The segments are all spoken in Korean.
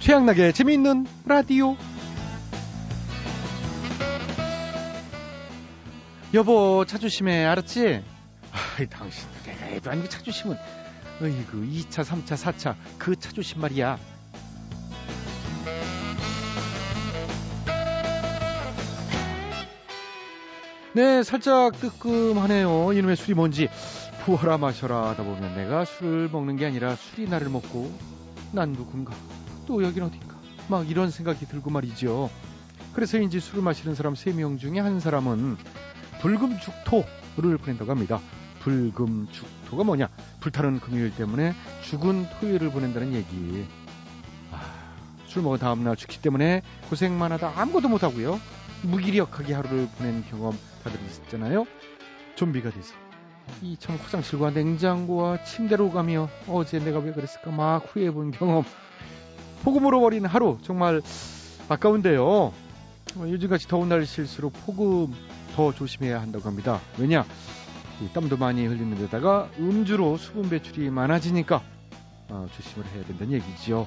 최양락의 재미있는 라디오. 여보, 차 조심해. 알았지? 아이, 당신, 내가 해도 아니고 차 조심은. 어이구, 2차, 3차, 4차. 그차 조심 말이야. 네, 살짝 뜨끔하네요. 이놈의 술이 뭔지. 부어라 마셔라 하다 보면 내가 술을 먹는 게 아니라 술이 나를 먹고 난 누군가 또 여긴 어딘가 막 이런 생각이 들고 말이죠. 그래서인지 술을 마시는 사람 3명 중에 한 사람은 불금죽토를 보낸다고 합니다. 불금죽토가 뭐냐? 불타는 금요일 때문에 죽은 토요일을 보낸다는 얘기. 아, 술 먹은 다음날 죽기 때문에 고생만 하다 아무것도 못하고요. 무기력하게 하루를 보낸 경험 다들 있었잖아요. 좀비가 돼서 이참 화장실과 냉장고와 침대로 가며 어제 내가 왜 그랬을까 막 후회해본 경험 폭음으로 버린 하루 정말 아까운데요. 어, 요즘같이 더운 날씨일수록 폭음 더 조심해야 한다고 합니다. 왜냐? 땀도 많이 흘리는 데다가 음주로 수분 배출이 많아지니까 어, 조심을 해야 된다는 얘기지요.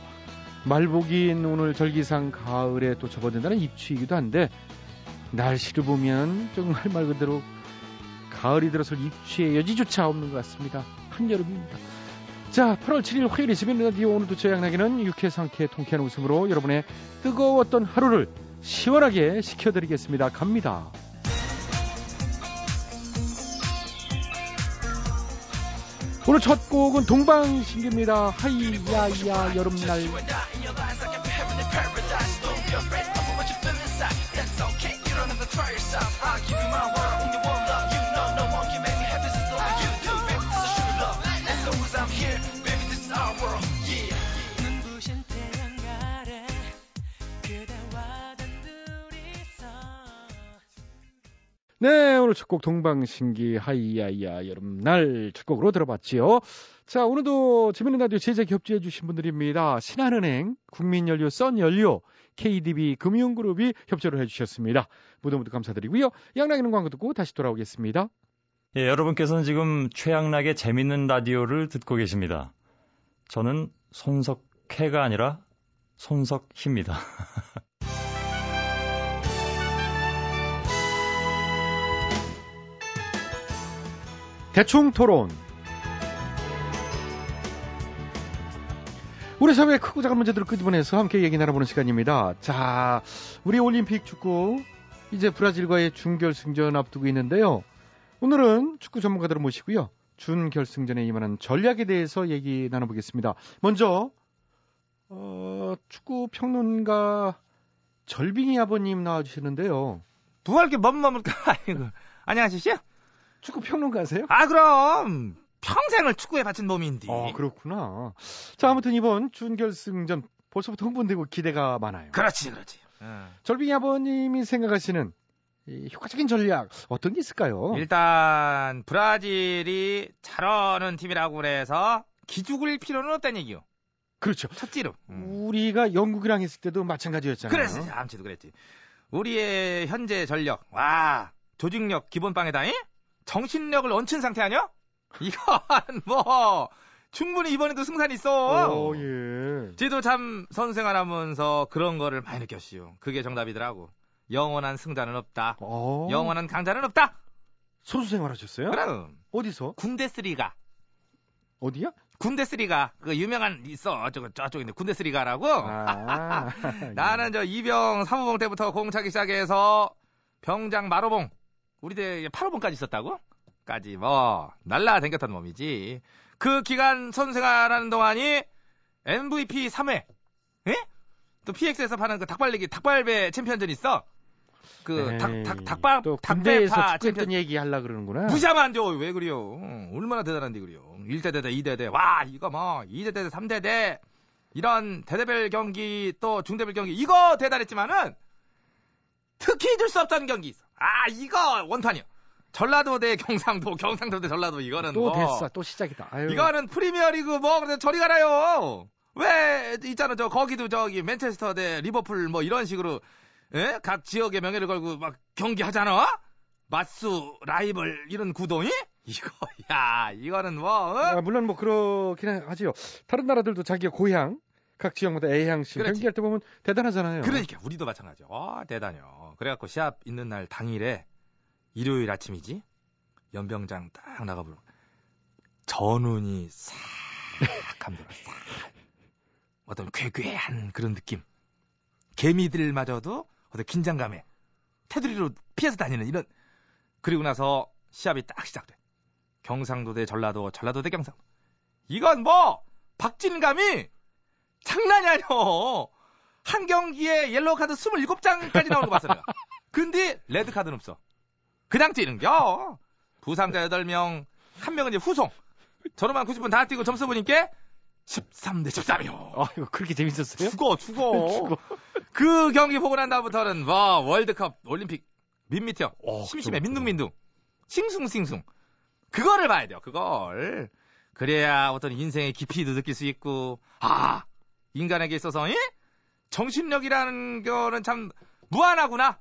말복인 오늘 절기상 가을에 또 접어든다는 입추이기도 한데 날씨를 보면 정말 말 그대로 가을이 들어설 입추의 여지조차 없는 것 같습니다. 한여름입니다. 자, 8월 7일 화요일 이시민 라디오 오늘도 저양나기는 육회 상쾌 통쾌한 웃음으로 여러분의 뜨거웠던 하루를 시원하게 식혀드리겠습니다. 갑니다. 오늘 첫 곡은 동방신기입니다. 하이야야 여름날. 네, 오늘 첫 곡 동방신기 하이야야 여름날 첫 곡으로 들어봤지요. 자, 오늘도 재밌는 라디오 제작 협조해 주신 분들입니다. 신한은행, 국민연료, 썬연료, KDB 금융그룹이 협조를 해주셨습니다. 모두 모두 감사드리고요. 양락이는 광고 듣고 다시 돌아오겠습니다. 예, 여러분께서는 지금 최양락의 재밌는 라디오를 듣고 계십니다. 저는 손석해가 아니라 손석희입니다. 대충 토론. 우리 사회의 크고 작은 문제들을 끄집어내서 함께 얘기 나눠보는 시간입니다. 자, 우리 올림픽 축구 이제 브라질과의 준결승전 앞두고 있는데요. 오늘은 축구 전문가들을 모시고요. 준결승전에 임하는 전략에 대해서 얘기 나눠보겠습니다. 먼저 어, 축구 평론가 절빙이 아버님 나와주시는데요. 누가 이렇게 멈멈을까? 아이고. 안녕하시죠? 축구 평론가세요? 아, 그럼. 평생을 축구에 바친 몸인데. 아, 그렇구나. 자, 아무튼 이번 준결승전 벌써부터 흥분되고 기대가 많아요. 그렇지, 그렇지. 어. 절빙이 아버님이 생각하시는 이 효과적인 전략 어떤 게 있을까요? 일단 브라질이 잘하는 팀이라고 그래서 기죽을 필요는 없다는 얘기요. 그렇죠. 첫째로. 음. 우리가 영국이랑 했을 때도 마찬가지였잖아요. 그랬어. 암치도 그랬지. 우리의 현재 전력. 와, 조직력 기본빵에다. 잉? 정신력을 얹힌 상태 아니야? 이건 뭐 충분히 이번에도 승산이 있어. 오, 예. 지도 참 선생활하면서 그런 거를 많이 느꼈시오. 그게 정답이더라고. 영원한 승자는 없다. 어. 영원한 강자는 없다. 선수 생활하셨어요? 그럼 어디서? 군대 쓰리가 어디야? 군대 쓰리가 그 유명한 있어 저쪽 저쪽인데 군대 쓰리가라고. 아, 나는 저 이병 사무봉 때부터 공 차기 시작해서 병장 마로봉 우리 대 8호봉까지 있었다고? 까지 뭐 날라 댕겼던 몸이지. 그 기간 선생활하는 동안이 MVP 3회. 예? 또 PX에서 파는 그 닭발리기 닭발배 챔피언전 있어. 그 닭 닭 닭발 축구했던 챔피언 얘기 하려 그러는구나. 무시하면 안 돼. 왜 그래요? 얼마나 대단한데 그래요. 1대 대 대 2대 대. 와, 이거 뭐 2대 대 대 3대 대. 이런 대대별 경기 또 중대별 경기 이거 대단했지만은 특히 잊을 수 없다는 경기 있어. 아, 이거 원판이야. 전라도 대 경상도, 경상도 대 전라도 이거는 또 뭐 됐어. 또 시작이다. 아유. 이거는 프리미어리그 뭐 그래서 저리 가라요. 왜 있잖아 저 거기도 저기 맨체스터 대 리버풀 뭐 이런 식으로 예? 각 지역의 명예를 걸고 막 경기하잖아. 맞수 라이벌 이런 구동이 이거 야 이거는 뭐 어? 아, 물론 뭐 그렇긴 하지요. 다른 나라들도 자기의 고향 각 지역마다 씨 그렇지. 경기할 때 보면 대단하잖아요. 그러니까 우리도 마찬가지야. 와 대단해요. 그래갖고 시합 있는 날 당일에 일요일 아침이지 연병장 딱 나가보면 전운이 싹 감돌아 싹 어떤 괴괴한 그런 느낌. 개미들마저도 어떤 긴장감에 테두리로 피해서 다니는 이런 그리고 나서 시합이 딱 시작돼. 경상도 대 전라도, 전라도 대 경상도. 이건 뭐 박진감이 장난이 아니오. 한 경기에 옐로우 카드 27장까지 나오는 거 봤어 내가. 근데 레드 카드는 없어. 그냥 뛰는겨. 부상자 8명, 한 명은 이제 후송. 저놈만 90분 다 뛰고 점수 보니까 13대 13이요. 아이고 그렇게 재밌었어요? 죽어, 죽어. 죽어. 그 경기 보고 난 다음부터는 와 월드컵 올림픽 밋밋해요. 어, 심심해. 민둥민둥. 싱숭싱숭. 그거를 봐야 돼요. 그걸. 그래야 어떤 인생의 깊이도 느낄 수 있고 아 인간에게 있어서 예? 정신력이라는 거는 참 무한하구나.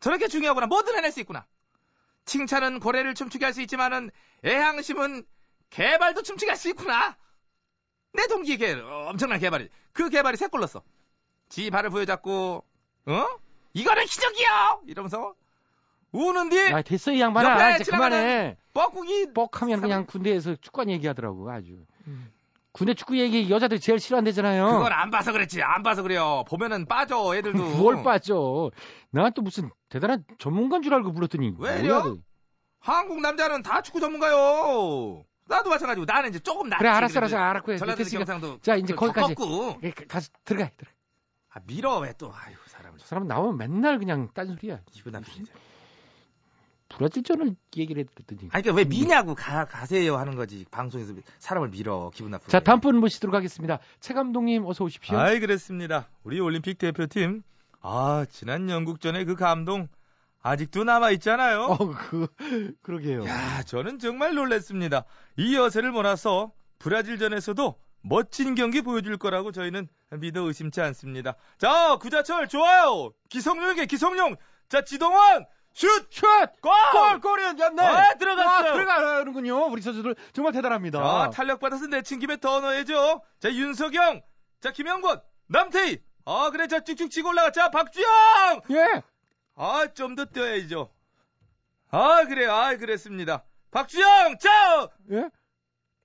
저렇게 중요하구나. 뭐든 해낼 수 있구나. 칭찬은 고래를 춤추게 할 수 있지만은 애향심은 개발도 춤추게 할 수 있구나. 내 동기의 개, 엄청난 개발이. 그 개발이 새 꼴렀어. 지 발을 부여잡고, 어? 이거는 기적이야! 이러면서, 우는 뒤, 야 됐어 이 양반아 이제 그만해. 뻐꾸기, 뻑하면 그냥 군대에서 축구한 얘기하더라고 아주. 군대 축구 얘기 여자들이 제일 싫어한대잖아요. 그걸 안 봐서 그랬지. 안 봐서 그래요. 보면은 빠져, 애들도. 뭘 빠져? 난또 무슨 대단한 전문가인 줄 알고 불렀더니 왜요? 뭐야. 한국 남자는 다 축구 전문가요. 나도 마찬가지고. 나는 이제 조금 낫지. 그래 알았어. 알았어 알았고 해. 전라도. 경상도. 자 이제 그 거기까지 덮었고. 예, 가- 가서 들어가 들어가. 아, 밀어, 왜 또. 아유, 사람을. 저 사람 나오면 맨날 그냥 딴소리야. 기분 나쁘네. 브라질전을 얘기를 했더니. 아니, 그러니까 왜 미냐고 가, 가세요 하는 거지. 방송에서 사람을 밀어. 기분 나쁘게. 자 다음 분 모시도록 하겠습니다. 최 감독님 어서 오십시오. 아이, 그랬습니다. 우리 올림픽 대표팀. 아, 지난 영국전의 그 감동. 아직도 남아 있잖아요. 어, 그 그러게요. 야, 저는 정말 놀랐습니다. 이 여세를 몰아서 브라질전에서도 멋진 경기 보여줄 거라고 저희는 믿어 의심치 않습니다. 자, 구자철 좋아요. 기성용에게 기성용. 자, 지동원 슛! 슛! 골! 골! 골이었 네. 아, 들어갔어요. 아, 들어가는군요. 우리 선수들 정말 대단합니다. 아, 탄력 받아서 내친 김에 더 넣어야죠. 자, 윤석영. 자, 김영권. 남태희. 아, 그래. 자, 쭉쭉 치고 올라가. 자, 박주영! 예. 아, 좀 더 뛰어야죠. 아, 그래. 아, 그랬습니다. 박주영! 자! 예?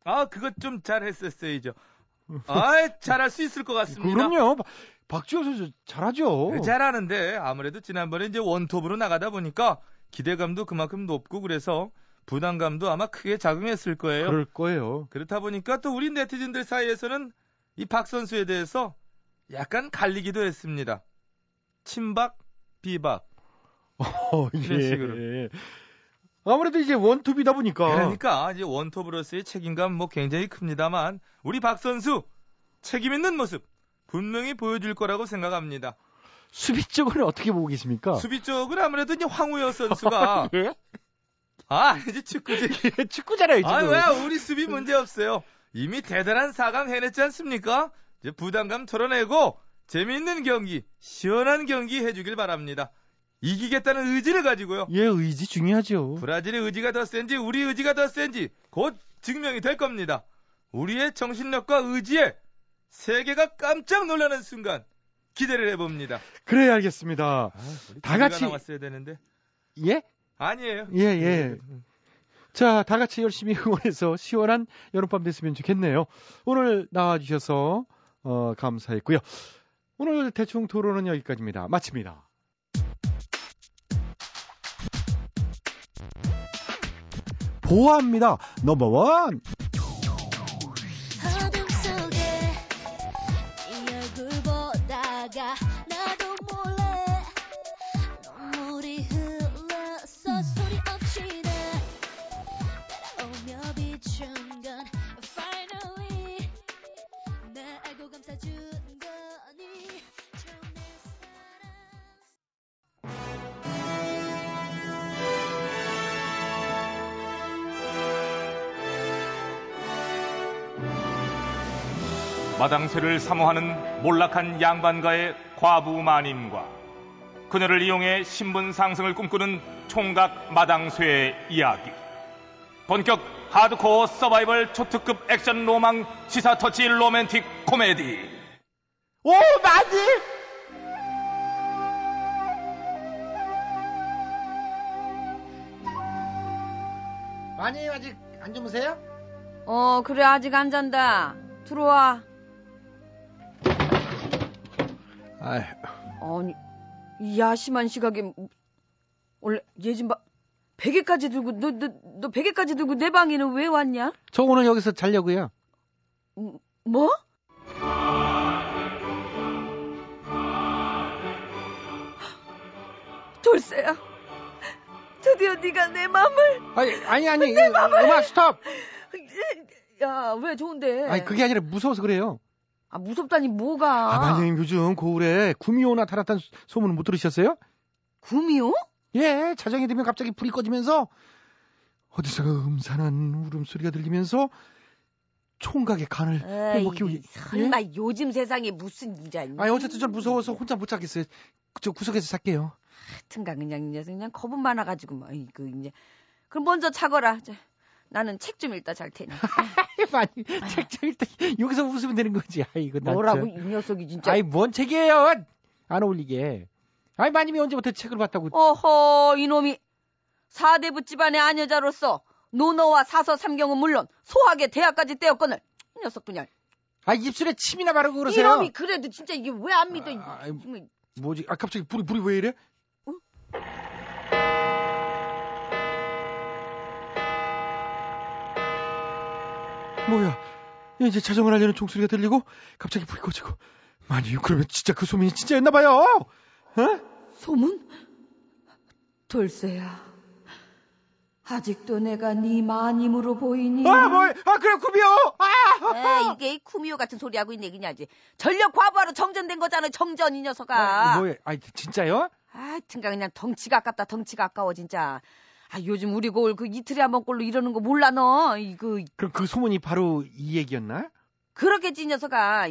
아, 그것 좀 잘했었어야죠. 아, 잘할 수 있을 것 같습니다. 그럼요. 박- 박주영 선수 잘하죠. 네, 잘하는데 아무래도 지난번에 이제 원톱으로 나가다 보니까 기대감도 그만큼 높고 그래서 부담감도 아마 크게 작용했을 거예요. 그럴 거예요. 그렇다 보니까 또 우리 네티즌들 사이에서는 이 박 선수에 대해서 약간 갈리기도 했습니다. 친박, 비박. 어, 이런 식으로. 아무래도 이제 원톱이다 보니까. 그러니까 이제 원톱으로서의 책임감 뭐 굉장히 큽니다만 우리 박 선수 책임 있는 모습 분명히 보여줄 거라고 생각합니다. 수비 쪽은 어떻게 보고 계십니까? 수비 쪽은 아무래도 이제 황우여 선수가 예? 아 이제 축구지. 축구잖아요, 지금. 아왜 우리 수비 문제 없어요. 이미 대단한 4강 해냈지 않습니까? 이제 부담감 털어내고 재미있는 경기, 시원한 경기 해주길 바랍니다. 이기겠다는 의지를 가지고요. 예, 의지 중요하죠. 브라질의 의지가 더 센지 우리 의지가 더 센지 곧 증명이 될 겁니다. 우리의 정신력과 의지에 세계가 깜짝 놀라는 순간 기대를 해봅니다. 그래, 알겠습니다. 아, 다 같이- 나왔어야 되는데 예? 아니에요. 예, 예. 자, 다 같이 열심히 응원해서 시원한 여름밤 됐으면 좋겠네요. 오늘 나와주셔서, 어, 감사했고요. 오늘 대충 토론은 여기까지입니다. 마칩니다. 보아입니다. 넘버원. 마당쇠를 사모하는 몰락한 양반가의 과부 마님과 그녀를 이용해 신분 상승을 꿈꾸는 총각 마당쇠의 이야기. 본격 하드코어 서바이벌 초특급 액션 로망 시사 터치 로맨틱 코미디. 오, 마님! 마님, 아직 안 주무세요? 어, 그래, 아직 안 잔다. 들어와. 아휴, 아니, 이 야심한 시각에, 원래, 얘좀 봐. 베개까지 들고, 너, 너, 너 베개까지 들고 내 방에는 왜 왔냐? 저 오늘 여기서 자려고요. 음, 뭐? 돌쇠야. 드디어 네가 내 마음을. 아니, 아니, 아니, 음악 스톱! 야, 왜 좋은데? 아니, 그게 아니라 무서워서 그래요. 아, 무섭다니 뭐가? 아, 마님, 요즘 고을에 구미호 나타났다는 소문을 못 들으셨어요? 구미호? 예, 자정이 되면 갑자기 불이 꺼지면서 어디서가 음산한 울음소리가 들리면서 총각의 간을 빼먹기 위해 에이, 설마 요즘 세상에 무슨 일이야? 아니 어쨌든 전 무서워서 혼자 못 자겠어요. 저 구석에서 잘게요. 하여튼가 그냥 이 녀석 그냥 겁은 많아가지고 뭐 이거 이제 그럼 먼저 자거라. 자, 나는 책 좀 읽다 잘 테니. 많이 책좀 일단 여기서 웃으면 되는 거지. 아이고 나 뭐라고 참. 이 녀석이 진짜. 아이 뭔 책이에요? 안 어울리게. 아이 마님이 언제부터 책을 봤다고? 어허 이놈이 사대부 집안의 아녀자로서 노노와 사서 삼경은 물론 소학의 대학까지 떼었거늘 이 녀석 그냥 아 입술에 침이나 바르고 그러세요. 이놈이 그래도 진짜 이게 왜 안 믿어? 아, 아이, 정말 뭐지? 아 갑자기 불이 불이 왜 이래? 어? 뭐야? 이제 자정을 하려는 종소리가 들리고 갑자기 불이 꺼지고 아니 그러면 진짜 그 소문이 진짜였나 봐요. 어? 소문? 돌쇠야. 아직도 내가 네 마님으로 보이니? 아, 뭐, 아, 그래, 구비요! 아! 에이, 이게 쿠미호 같은 소리 하고 있네 그냐지. 전력 과부하로 정전된 거잖아 정전 이 녀석아. 아, 뭐야, 아, 진짜요? 아, 하여튼가 그냥 덩치가 아깝다 덩치가 아까워 진짜. 아 요즘 우리 고을 그 이틀에 한 번 꼴로 이러는 거 몰라 너. 이거 그럼 그 소문이 바로 이 얘기였나? 그렇겠지 이 녀석아.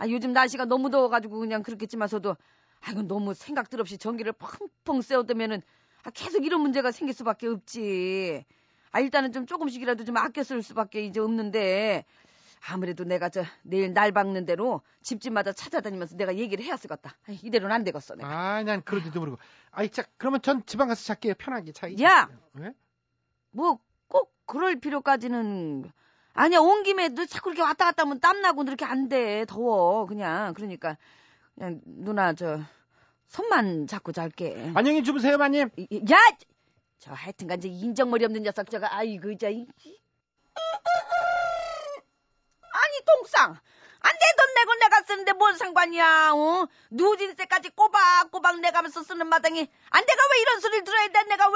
아 요즘 날씨가 너무 더워가지고 그냥 그렇겠지만서도 아 이건 너무 생각들 없이 전기를 펑펑 쐬어두면은 아, 계속 이런 문제가 생길 수밖에 없지. 아 일단은 좀 조금씩이라도 좀 아껴 쓸 수밖에 이제 없는데 아무래도 내가 저 내일 날 박는 대로 집집마다 찾아다니면서 내가 얘기를 해야 쓰겠다. 아, 이대로는 안 되겠어 내가. 아, 난 그런지도 모르고. 아이, 자, 그러면 전 지방 가서 잘게요. 편하게. 자, 야! 왜? 뭐꼭 그럴 필요까지는 아니야 온 김에 너 자꾸 이렇게 왔다 갔다 하면 땀 나고 이렇게 안 돼 더워 그냥 그러니까 그냥 누나 저 손만 잡고 잘게 안녕히 주무세요, 마님. 야! 저 하여튼간 저 인정머리 없는 녀석 저거 아이고 저 이- 아 니 동상 안 되던 내고 내가 쓰는데 뭔 상관이야 어? 누진세까지 꼬박꼬박 내가면서 쓰는 마당에 안 내가 왜 이런 소리를 들어야 돼 내가 왜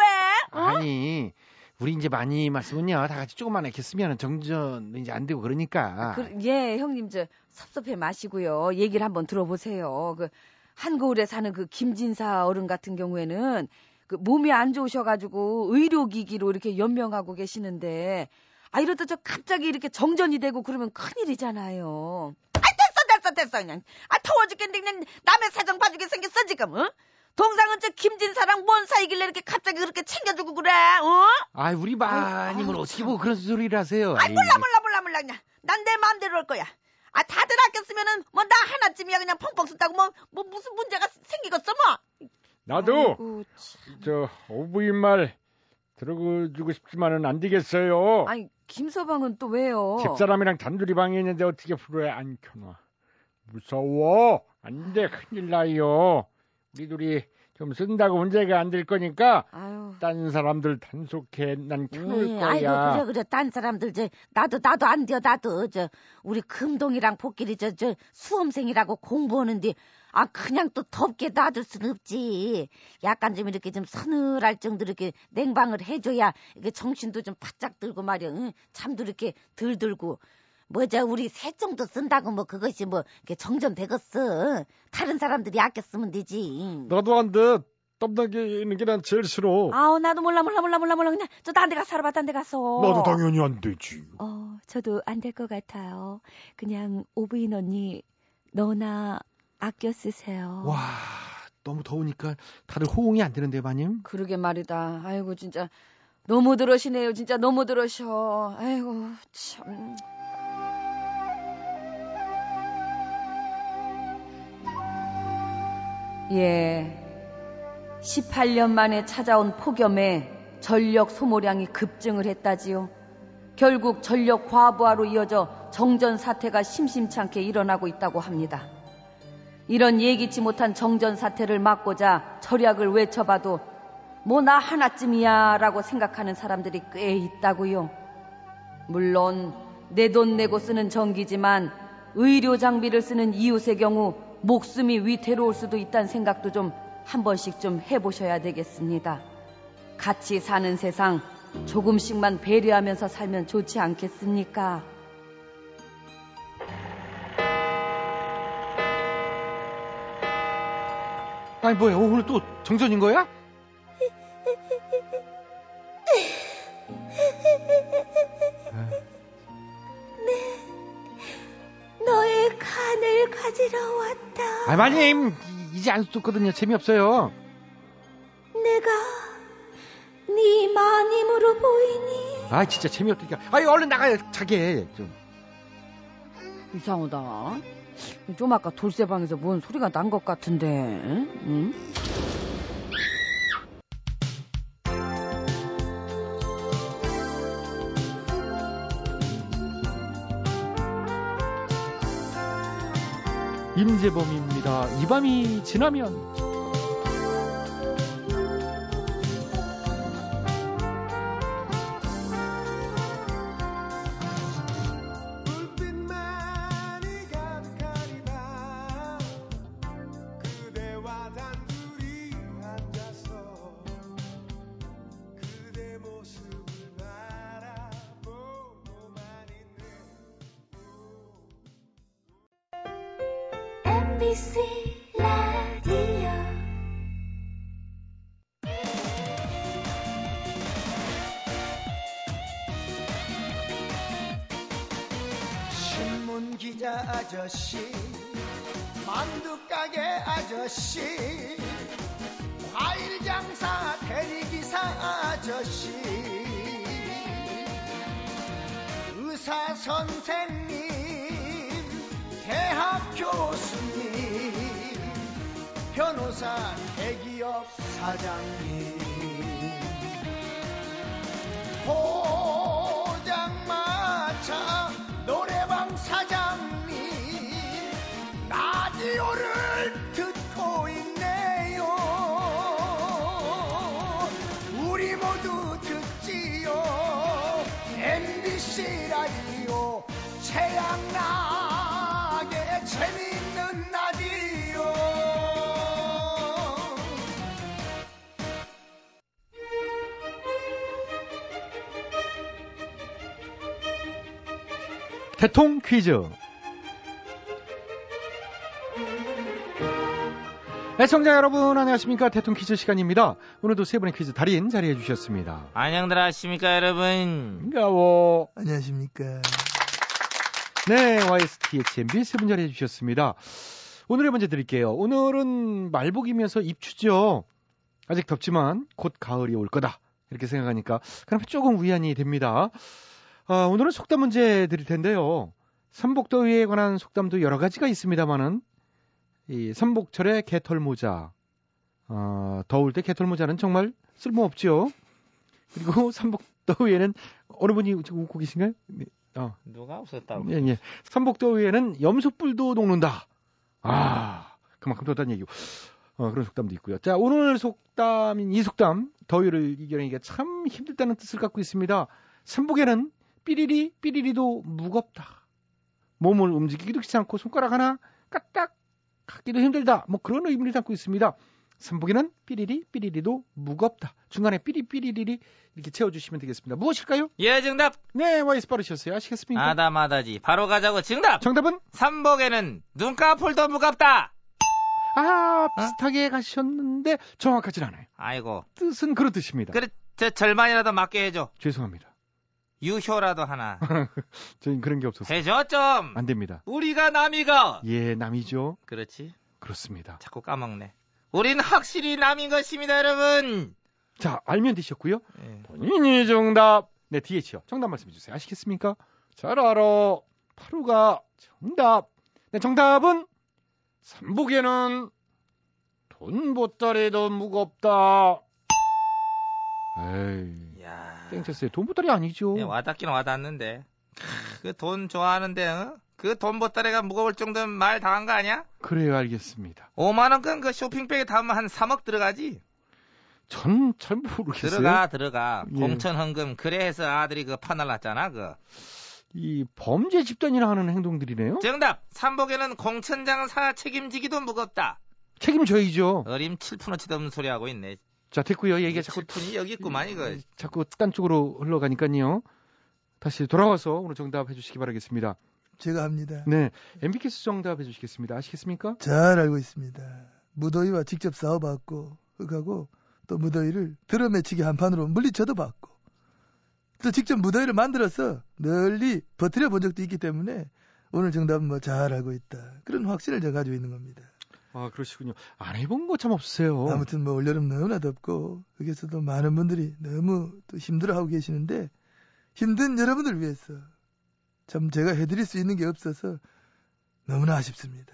어? 아니, 우리 이제 많이 말씀은요, 다 같이 조금만 이렇게 쓰면 정전 이제 안 되고 그러니까. 그, 예, 형님 저 섭섭해 마시고요. 얘기를 한번 들어보세요. 그 한거울에 사는 그 김진사 어른 같은 경우에는 그 몸이 안 좋으셔가지고 의료기기로 이렇게 연명하고 계시는데 아 이러다 저 갑자기 이렇게 정전이 되고 그러면 큰일이잖아요. 아 됐어 됐어 됐어 그냥 아 더워 죽겠는데 그냥 남의 사정 봐주게 생겼어 지금 어? 동상은 저 김진사랑 뭔 사이길래 이렇게 갑자기 그렇게 챙겨주고 그래 어? 아, 우리 마님을 어떻게 보고 그런 소리를 하세요. 아이 몰라 몰라 몰라 몰라 그냥 난 내 마음대로 할 거야. 아 다들 아꼈으면은 뭐 나 하나쯤이야 그냥 펑펑 쓴다고 뭐 뭐 무슨 문제가 생기겠어 뭐. 나도 아이고, 참. 저 어부인 말 들어주고 싶지만은 안 되겠어요. 아니 김서방은 또 왜요? 집사람이랑 단둘이 방에 있는데 어떻게 불에 안 켜놔? 무서워. 안 돼. 큰일 나요. 우리 둘이 좀 쓴다고 문제가 안 될 거니까 아유. 딴 사람들 단속해 난 켜놓을 예, 거야. 아이고 그래 그래 딴 사람들 저 나도 나도 안 돼요 나도 저 우리 금동이랑 복길이 저 저 수험생이라고 공부하는데 아 그냥 또 덥게 놔둘 순 없지 약간 좀 이렇게 좀 서늘할 정도로 이렇게 냉방을 해줘야 이게 정신도 좀 바짝 들고 말이야 응? 잠도 이렇게 덜 들고 뭐자 우리 새 정도 쓴다고 뭐 그것이 뭐 이렇게 정전되겠어 다른 사람들이 아껴 쓰면 되지 나도 안 돼. 땀나게 있는 게 난 제일 싫어. 아우 나도 몰라 몰라 몰라 몰라 몰라 그냥 저 딴 데 가서 살아봐 딴 데 가서. 나도 당연히 안 되지. 어, 저도 안 될 것 같아요. 그냥 오부인 언니, 너나 아껴 쓰세요. 와, 너무 더우니까 다들 호응이 안 되는데, 마님. 그러게 말이다. 아이고 진짜 너무 들으시네요. 진짜 너무 들으셔. 아이고 참. 예. 18년 만에 찾아온 폭염에 전력 소모량이 급증을 했다지요. 결국 전력 과부하로 이어져 정전 사태가 심심찮게 일어나고 있다고 합니다. 이런 예기치 못한 정전 사태를 막고자 절약을 외쳐봐도 뭐 나 하나쯤이야 라고 생각하는 사람들이 꽤 있다고요. 물론 내 돈 내고 쓰는 전기지만 의료 장비를 쓰는 이웃의 경우 목숨이 위태로울 수도 있다는 생각도 좀 한 번씩 좀 해보셔야 되겠습니다. 같이 사는 세상 조금씩만 배려하면서 살면 좋지 않겠습니까? 아니 뭐야 오늘 또 정전인 거야? 너의 간을 가지러 왔다. 아 마님 이- 이제 안 쏟거든요. 재미없어요. 내가 네 마님으로 보이니? 아 진짜 재미없다니까. 아이 얼른 나가요. 자게 좀. 이상하다. 좀 아까 돌쇠방에서 뭔 소리가 난 것 같은데. 응? 임재범입니다 이 밤이 지나면 MBC 라디오. 신문 기자 아저씨 만두 가게 아저씨 과일 장사 대리기사 아저씨 의사 선생님 대학 교수님 변호사 대기업 사장님. 포장마차 노래방 사장님. 라디오를 듣고 있네요. 우리 모두 듣지요. MBC 라디오 최양락의 재밌 대통 퀴즈 애청자 여러분 안녕하십니까 대통 퀴즈 시간입니다 오늘도 세 분의 퀴즈 달인 자리해 주셨습니다 안녕들 하십니까 여러분. 반가워 안녕하십니까 네, YSTHMB 세 분 자리해 주셨습니다. 오늘의 문제 드릴게요. 오늘은 말복이면서 입추죠. 아직 덥지만 곧 가을이 올 거다. 이렇게 생각하니까 그럼 조금 위안이 됩니다. 아, 오늘은 속담 문제 드릴 텐데요. 삼복더위에 관한 속담도 여러 가지가 있습니다만은 이 삼복철에 개털 모자. 아, 더울 때 개털 모자는 정말 쓸모없죠. 그리고 삼복더위에는 어느 분이 웃고 계신가요? 네, 어. 누가 없었다고? 예, 예. 삼복더위에는 염소뿔도 녹는다. 아, 그만큼 덥다는 얘기고. 어, 그런 속담도 있고요. 자, 오늘 속담인 이 속담, 더위를 이겨내기가 참 힘들다는 뜻을 갖고 있습니다. 삼복에는 삐리리, 삐리리도 무겁다. 몸을 움직이기도 귀찮고 손가락 하나 까딱 갖기도 힘들다. 뭐 그런 의미를 담고 있습니다. 삼복에는 삐리리, 삐리리도 무겁다. 중간에 삐리, 삐리리리 이렇게 채워주시면 되겠습니다. 무엇일까요? 예 정답. 네, 와이스 빠르셨어요. 아시겠습니까? 아다마다지. 바로 가자고 정답. 정답은? 삼복에는 눈꺼풀도 무겁다. 아, 비슷하게 가셨는데 정확하진 않아요. 아이고. 뜻은 그렇듯입니다. 그래, 저 절반이라도 맞게 해줘. 죄송합니다. 유효라도 하나. 저희 그런 게 해줘 좀. 안 됩니다. 우리가 남이가. 예, 남이죠. 그렇지. 그렇습니다. 자꾸 까먹네. 우린 확실히 남인 것입니다, 여러분. 자, 알면 되셨고요. 예. 본인이 정답. 네, DH요. 정답 말씀해 주세요. 아시겠습니까? 잘 알아. 파루가 정답. 네, 정답은 삼복에는 돈 보따리도 무겁다. 에이, 야, 땡쳤어요. 돈 보따리 아니죠. 예, 와닿긴 와닿는데. 그 돈 좋아하는데, 어? 그돈 보따리가 무거울 정도면 말 당한 거 아니야? 그래요, 알겠습니다. 5만원권 그 쇼핑백에 담으면 한 3억 들어가지? 전 잘 모르겠어요. 들어가, 들어가. 예. 공천 헌금. 그래 해서 아들이 그 파날랐잖아, 그. 이 범죄 집단이나 하는 행동들이네요. 정답! 삼복에는 공천장 사 책임지기도 무겁다. 책임져야죠. 어림 7푼어치도 없는 소리 하고 있네. 자, 됐고요. 얘기가 자꾸 7푼이 여기 있구만, 이거. 자꾸 딴 쪽으로 흘러가니까요. 다시 돌아와서 오늘 정답 해 주시기 바라겠습니다. 제가 합니다. 네, MBK스 정답 해 주시겠습니다. 아시겠습니까? 잘 알고 있습니다. 무더위와 직접 싸워봤고 흑하고 또 무더위를 들어매치기 한판으로 물리쳐도 봤고 또 직접 무더위를 만들어서 널리 버티려 본 적도 있기 때문에 오늘 정답은 뭐 잘 알고 있다. 그런 확신을 제가 가지고 있는 겁니다. 아, 그러시군요. 안 해본 거 참 없으세요. 아무튼 뭐 올여름 너무나 덥고 거기서도 많은 분들이 너무 또 힘들어하고 계시는데 힘든 여러분들 위해서 참 제가 해드릴 수 있는 게 없어서 너무나 아쉽습니다.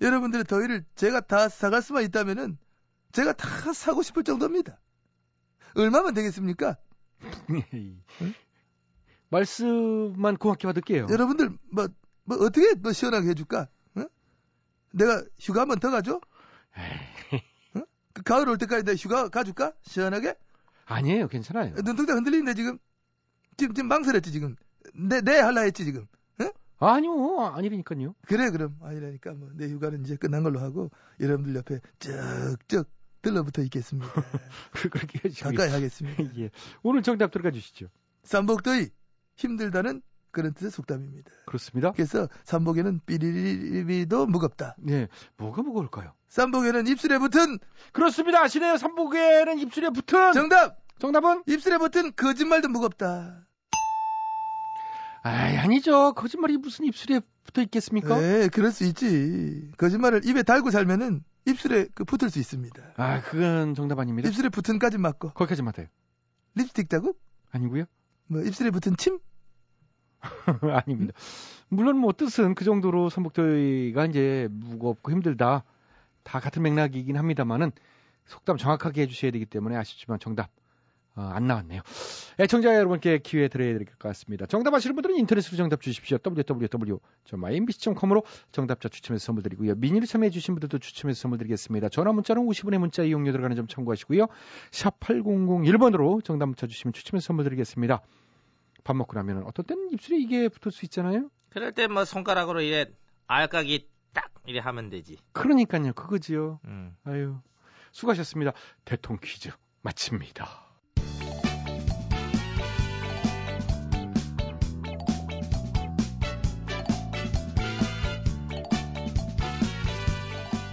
여러분들의 더위를 제가 다 사갈 수만 있다면은 제가 다 사고 싶을 정도입니다. 얼마면 되겠습니까? 말씀만 고맙게 받을게요. 여러분들 뭐, 뭐 어떻게 뭐 시원하게 해줄까? 어? 내가 휴가 한 번 더 가죠? 어? 그 가을 올 때까지 내가 휴가 가줄까? 시원하게? 아니에요, 괜찮아요. 눈동자 흔들리는데 지금 지금 지금 망설였지 지금 내 내 할라 했지 지금 아니요, 아니라니까요. 그래 그럼 아니라니까 뭐 내 휴가는 이제 끝난 걸로 하고 여러분들 옆에 쩍쩍 들러붙어 있겠습니다 그렇게 해주시고. 가까이 하겠습니다 예. 오늘 정답 들어가 주시죠. 삼복더위 힘들다는 그런 뜻의 속담입니다 그렇습니다. 그래서 삼복에는 삐리리비도 무겁다 네, 뭐가 무거울까요? 삼복에는 입술에 붙은 그렇습니다. 아시네요. 삼복에는 입술에 붙은 정답 정답은 입술에 붙은 거짓말도 무겁다 아이, 아니죠. 거짓말이 무슨 입술에 붙어 있겠습니까? 네 그럴 수 있지 거짓말을 입에 달고 살면은 입술에 그 붙을 수 있습니다 아, 그건 정답 아닙니다. 입술에 붙은 까지 맞고 거기까지 맞아요. 립스틱 자국 아니고요. 뭐 입술에 붙은 침 아닙니다. 물론 뭐 뜻은 그 정도로 선복더위가 이제 무겁고 힘들다. 다 같은 맥락이긴 합니다만은 속담 정확하게 해주셔야 되기 때문에 아쉽지만 정답 어, 안 나왔네요. 애청자 여러분께 기회 드려야 될 것 같습니다. 정답 아시는 분들은 인터넷으로 정답 주십시오. www.imbc.com으로 정답자 추첨해서 선물 드리고요. 미니를 참여해 주신 분들도 추첨해서 선물 드리겠습니다. 전화 문자는 50원의 문자 이용료 들어가는 점 참고하시고요. 샵 8001번으로 정답 문자 주시면 추첨해서 선물 드리겠습니다. 밥 먹고 나면 어떤 때는 입술에 이게 붙을 수 있잖아요. 그럴 때 뭐 손가락으로 이래 알까기 딱 이래 하면 되지. 그러니까요. 그거지요. 음. 아유. 수고하셨습니다. 대통 퀴즈 마칩니다.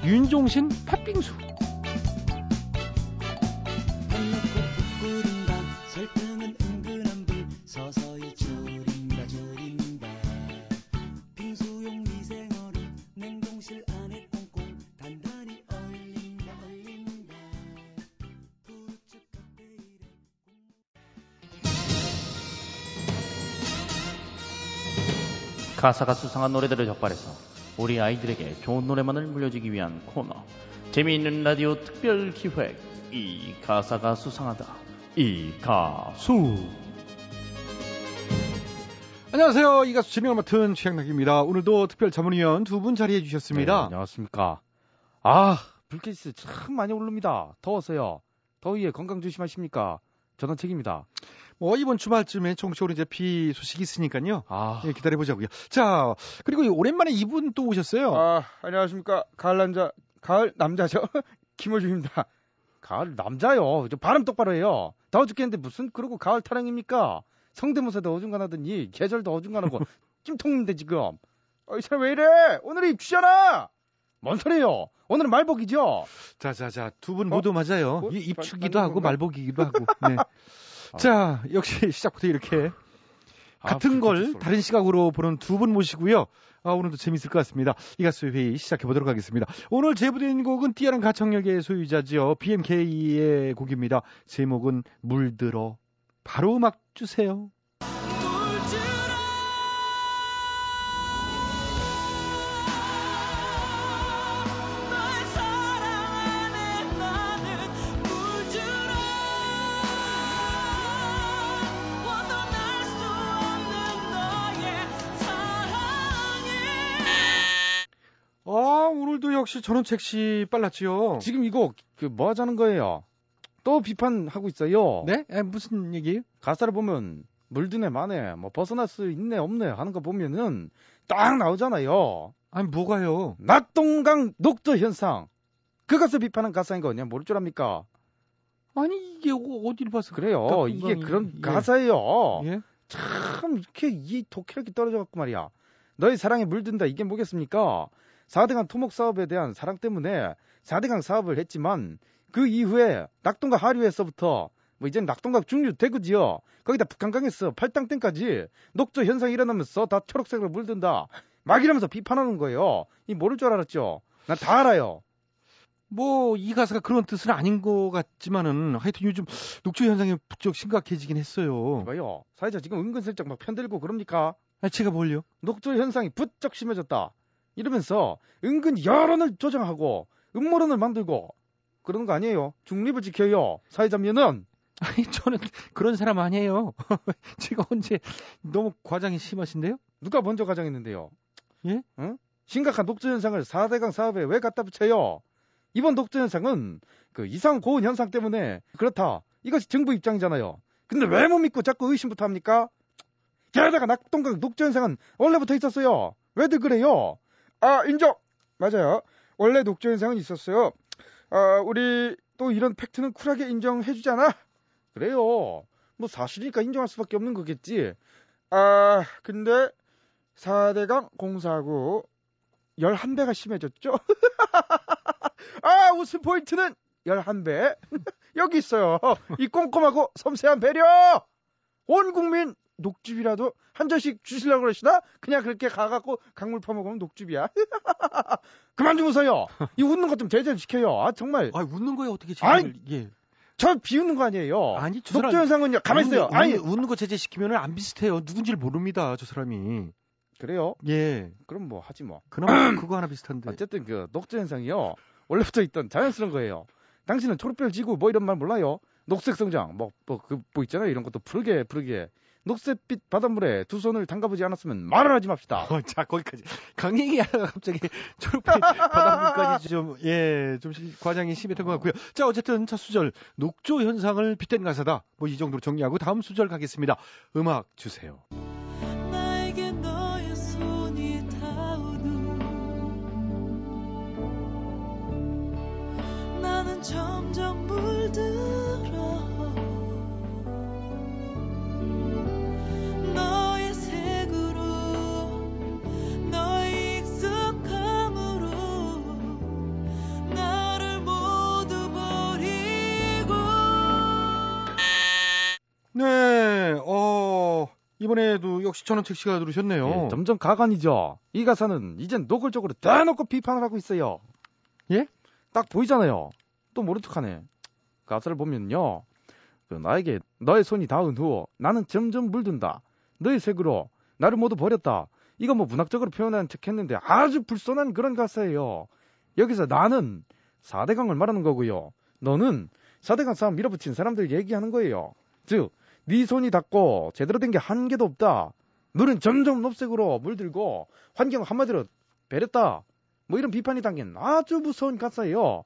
윤종신 팥빙수. 가사가 수상한 노래들을 적발해서 우리 아이들에게 좋은 노래만을 물려주기 위한 코너 재미있는 라디오 특별 기획 이 가사가 수상하다 이 가수 안녕하세요. 이 가수 진행을 맡은 최양락입니다. 오늘도 특별 자문위원 두 분 자리해 주셨습니다. 네, 안녕하십니까. 아, 불쾌지수 참 많이 오릅니다. 더워서요. 더위에 건강 조심하십니까? 저는 책입니다. 뭐 이번 주말쯤에 정식으로 이제 비 소식이 있으니까요. 아, 예, 기다려 보자고요. 자, 그리고 오랜만에 이분 또 오셨어요. 아, 안녕하십니까. 가을 남자, 가을 남자죠? 김호중입니다. 가을 남자요. 저 발음 똑바로 해요. 더워 죽겠는데 무슨 그러고 가을 타령입니까? 성대모사도 어중간하더니 계절도 어중간하고 찜통인데 지금. 어, 이 사람 왜 이래? 오늘이 입추잖아. 뭔 소리예요? 오늘은 말복이죠. 자, 자, 자, 두 분 모두 맞아요. 뭐? 이 입추기도 하고 건가? 말복이기도 하고. 네. 자, 역시 시작부터 이렇게 아, 같은 걸. 다른 시각으로 보는 두 분 모시고요. 아, 오늘도 재밌을 것 같습니다. 이 가수 회의 시작해 보도록 하겠습니다. 오늘 제보된 곡은 뛰어난 가창력의 소유자지요. BMK의 곡입니다. 제목은 물들어. 바로 음악 주세요. 역시 전원책 씨 빨랐지요. 지금 이거 그 뭐 하자는 거예요? 또 비판하고 있어요. 네? 에, 무슨 얘기예요? 가사를 보면 물드네 마네 뭐 벗어날 수 있네 없네 하는 거 보면은 딱 나오잖아요. 아니 뭐가요? 낙동강 녹조 현상. 그것을 비판한 가사인 거 그냥 모를 줄 압니까? 아니 이게 어- 어디를 봐서 그래요. 낙동강이- 이게 그런 예. 가사예요. 예? 참 이렇게 이 독해력이 떨어져 갖고 말이야. 너의 사랑에 물든다 이게 뭐겠습니까? 4대강 토목 사업에 대한 사랑 때문에 4대강 사업을 했지만 그 이후에 낙동강 하류에서부터 뭐 이제는 낙동강 중류 대구지요. 거기다 북한강에서 팔당 댐까지 녹조 현상이 일어나면서 다 초록색으로 물든다. 막 이러면서 비판하는 거예요. 이 모를 줄 알았죠. 난다 알아요. 뭐 이 가사가 그런 뜻은 아닌 것 같지만은 하여튼 요즘 녹조 현상이 부쩍 심각해지긴 했어요. 이봐요. 사회자 지금 은근슬쩍 막 편들고 그럽니까? 아, 제가 뭘요? 녹조 현상이 부쩍 심해졌다. 이러면서 은근 여론을 조정하고 음모론을 만들고 그러는 거 아니에요. 중립을 지켜요. 사회자면은 아니 저는 그런 사람 아니에요. 제가 언제 너무 과장이 심하신데요? 누가 먼저 가정했는데요. 예? 응? 심각한 녹조 현상을 4대강 사업에 왜 갖다 붙여요? 이번 녹조 현상은 그 이상 고온 현상 때문에 그렇다. 이것이 정부 입장이잖아요. 근데 왜 못 믿고 자꾸 의심부터 합니까? 게다가 낙동강 녹조 현상은 원래부터 있었어요. 왜들 그래요? 아, 인정. 맞아요. 원래 녹조 현상은 있었어요. 아, 우리 또 이런 팩트는 쿨하게 인정해주잖아. 그래요. 뭐 사실이니까 인정할 수밖에 없는 거겠지. 아, 근데 4대강 공사하고 11배가 심해졌죠? 아, 웃음 포인트는 11배. 여기 있어요. 이 꼼꼼하고 섬세한 배려! 온 국민 녹즙이라도 한 잔씩 주시려고 그러시나? 그냥 그렇게 가갖고 강물 퍼먹으면 녹즙이야. 그만 좀 웃어요. 이 웃는 것좀 제재 시켜요. 아, 정말. 아 웃는 거에 어떻게 제재를 예. 저 비웃는 거 아니에요. 아니 저 녹조 사람 현상은요. 가만히 있어요. 웃는, 아니, 웃는, 거 제재시키면 안 비슷해요. 누군지를 모릅니다. 저 사람이. 그래요? 예. 그럼 뭐 하지 뭐. 그나마 그거 하나 비슷한데. 어쨌든 그 녹조 현상이요. 원래부터 있던 자연스러운 거예요. 당신은 초록별 지구 뭐 이런 말 몰라요? 녹색 성장 뭐뭐그뭐 있잖아요. 이런 것도 푸르게 푸르게 녹색빛 바닷물에 두 손을 담가보지 않았으면 말을 하지 맙시다. 어, 자 거기까지 강행이 하다가 갑자기 초록빛 바닷물까지 좀 예, 좀 과장이 심했던 것 같고요. 자 어쨌든 첫 수절 녹조 현상을 빗댄 가사다. 뭐 이 정도로 정리하고 다음 수절 가겠습니다. 음악 주세요. 나에게 너의 손이 닿으는 나는 점점 네, 어 이번에도 역시 전원책 씨가 들으셨네요. 예, 점점 가관이죠. 이 가사는 이젠 노골적으로 대놓고 비판을 하고 있어요. 예? 딱 보이잖아요. 또 모른 척하네. 가사를 보면요. 그 나에게 너의 손이 닿은 후 나는 점점 물든다. 너의 색으로 나를 모두 버렸다. 이거 뭐 문학적으로 표현한 척 했는데 아주 불손한 그런 가사예요. 여기서 나는 4대강을 말하는 거고요. 너는 4대강 싸움 밀어붙인 사람들 얘기하는 거예요. 즉, 네 손이 닿고 제대로 된 게 한 개도 없다. 물은 점점 녹색으로 물들고 환경 한마디로 베렸다. 뭐 이런 비판이 담긴 아주 무서운 가사예요.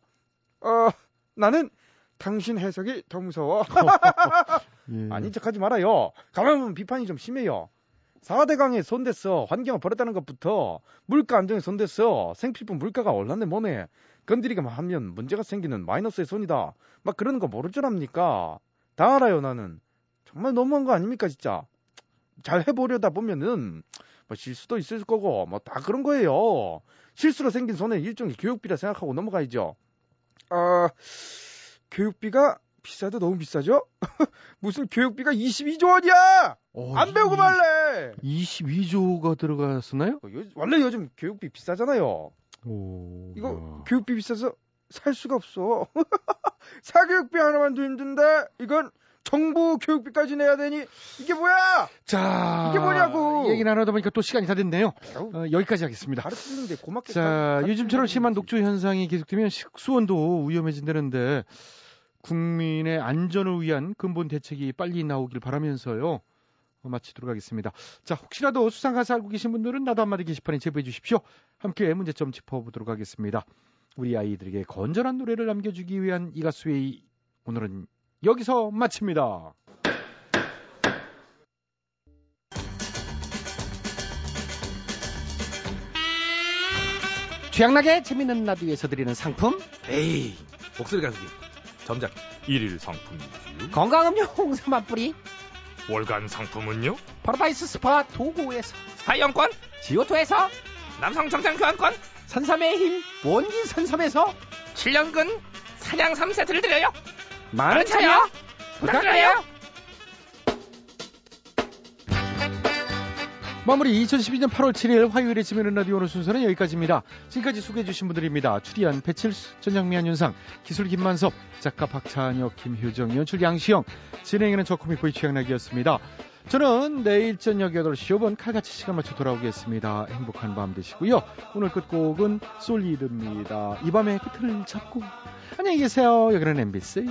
어, 나는 당신 해석이 더 무서워. 예. 아닌 척하지 말아요. 가만 보면 비판이 좀 심해요. 4대강에 손댔어. 환경을 버렸다는 것부터 물가 안정에 손댔어. 생필품 물가가 올랐네 뭐네. 건드리기만 하면 문제가 생기는 마이너스의 손이다. 막 그러는 거 모를 줄 압니까? 다 알아요 나는. 정말 너무한 거 아닙니까 진짜. 잘 해보려다 보면은 뭐 실수도 있을 거고 뭐 다 그런 거예요. 실수로 생긴 손해 일종의 교육비라 생각하고 넘어가야죠. 아 교육비가 비싸도 너무 비싸죠? 무슨 교육비가 22조 원이야! 어, 안 배우고 말래! 22조가 들어갔었나요? 어, 요- 원래 요즘 교육비 비싸잖아요. 오, 이거 야. 교육비 비싸서 살 수가 없어. 사교육비 하나만도 힘든데 이건 정부 교육비까지 내야 되니 이게 뭐야? 자, 이게 뭐냐고! 얘기 나누다 보니까 또 시간이 다 됐네요. 어, 여기까지 하겠습니다. 가르치는데 고맙게. 자, 가르치는데 요즘처럼 심한. 녹조 현상이 계속되면 식수원도 위험해진다는데 국민의 안전을 위한 근본 대책이 빨리 나오길 바라면서요. 마치도록 하겠습니다. 자, 혹시라도 수상 가사 알고 계신 분들은 나도 한마디 게시판에 제보해 주십시오. 함께 문제점 짚어보도록 하겠습니다. 우리 아이들에게 건전한 노래를 남겨주기 위한 이 가수의 오늘은 여기서 마칩니다. 최양락의 재밌는 라디오에서 드리는 상품 에이, 목소리 가수기. 점작. 일일 상품이지요. 건강음료 홍삼 한 뿌리 월간 상품은요? 파라다이스 스파 도고에서 사이영권, 지오토에서 남성 정장 교환권, 선삼의 힘 원기 선삼에서 7년근 사냥 3세트를 드려요. 많은 참여 부탁드려요. 마무리 2012년 8월 7일 화요일에 지면은 라디오 오늘 순서는 여기까지입니다. 지금까지 소개해주신 분들입니다. 추리한 배칠수, 전영미 한윤상, 기술 김만섭, 작가 박찬혁, 김효정, 연출 양시영, 진행에는 저 코믹보이 최양락이었습니다. 저는 내일 저녁 8시 5분 칼같이 시간 맞춰 돌아오겠습니다. 행복한 밤 되시고요. 오늘 끝곡은 솔리드입니다. 이 밤의 끝을 잡고 안녕히 계세요. 여기는 MBC.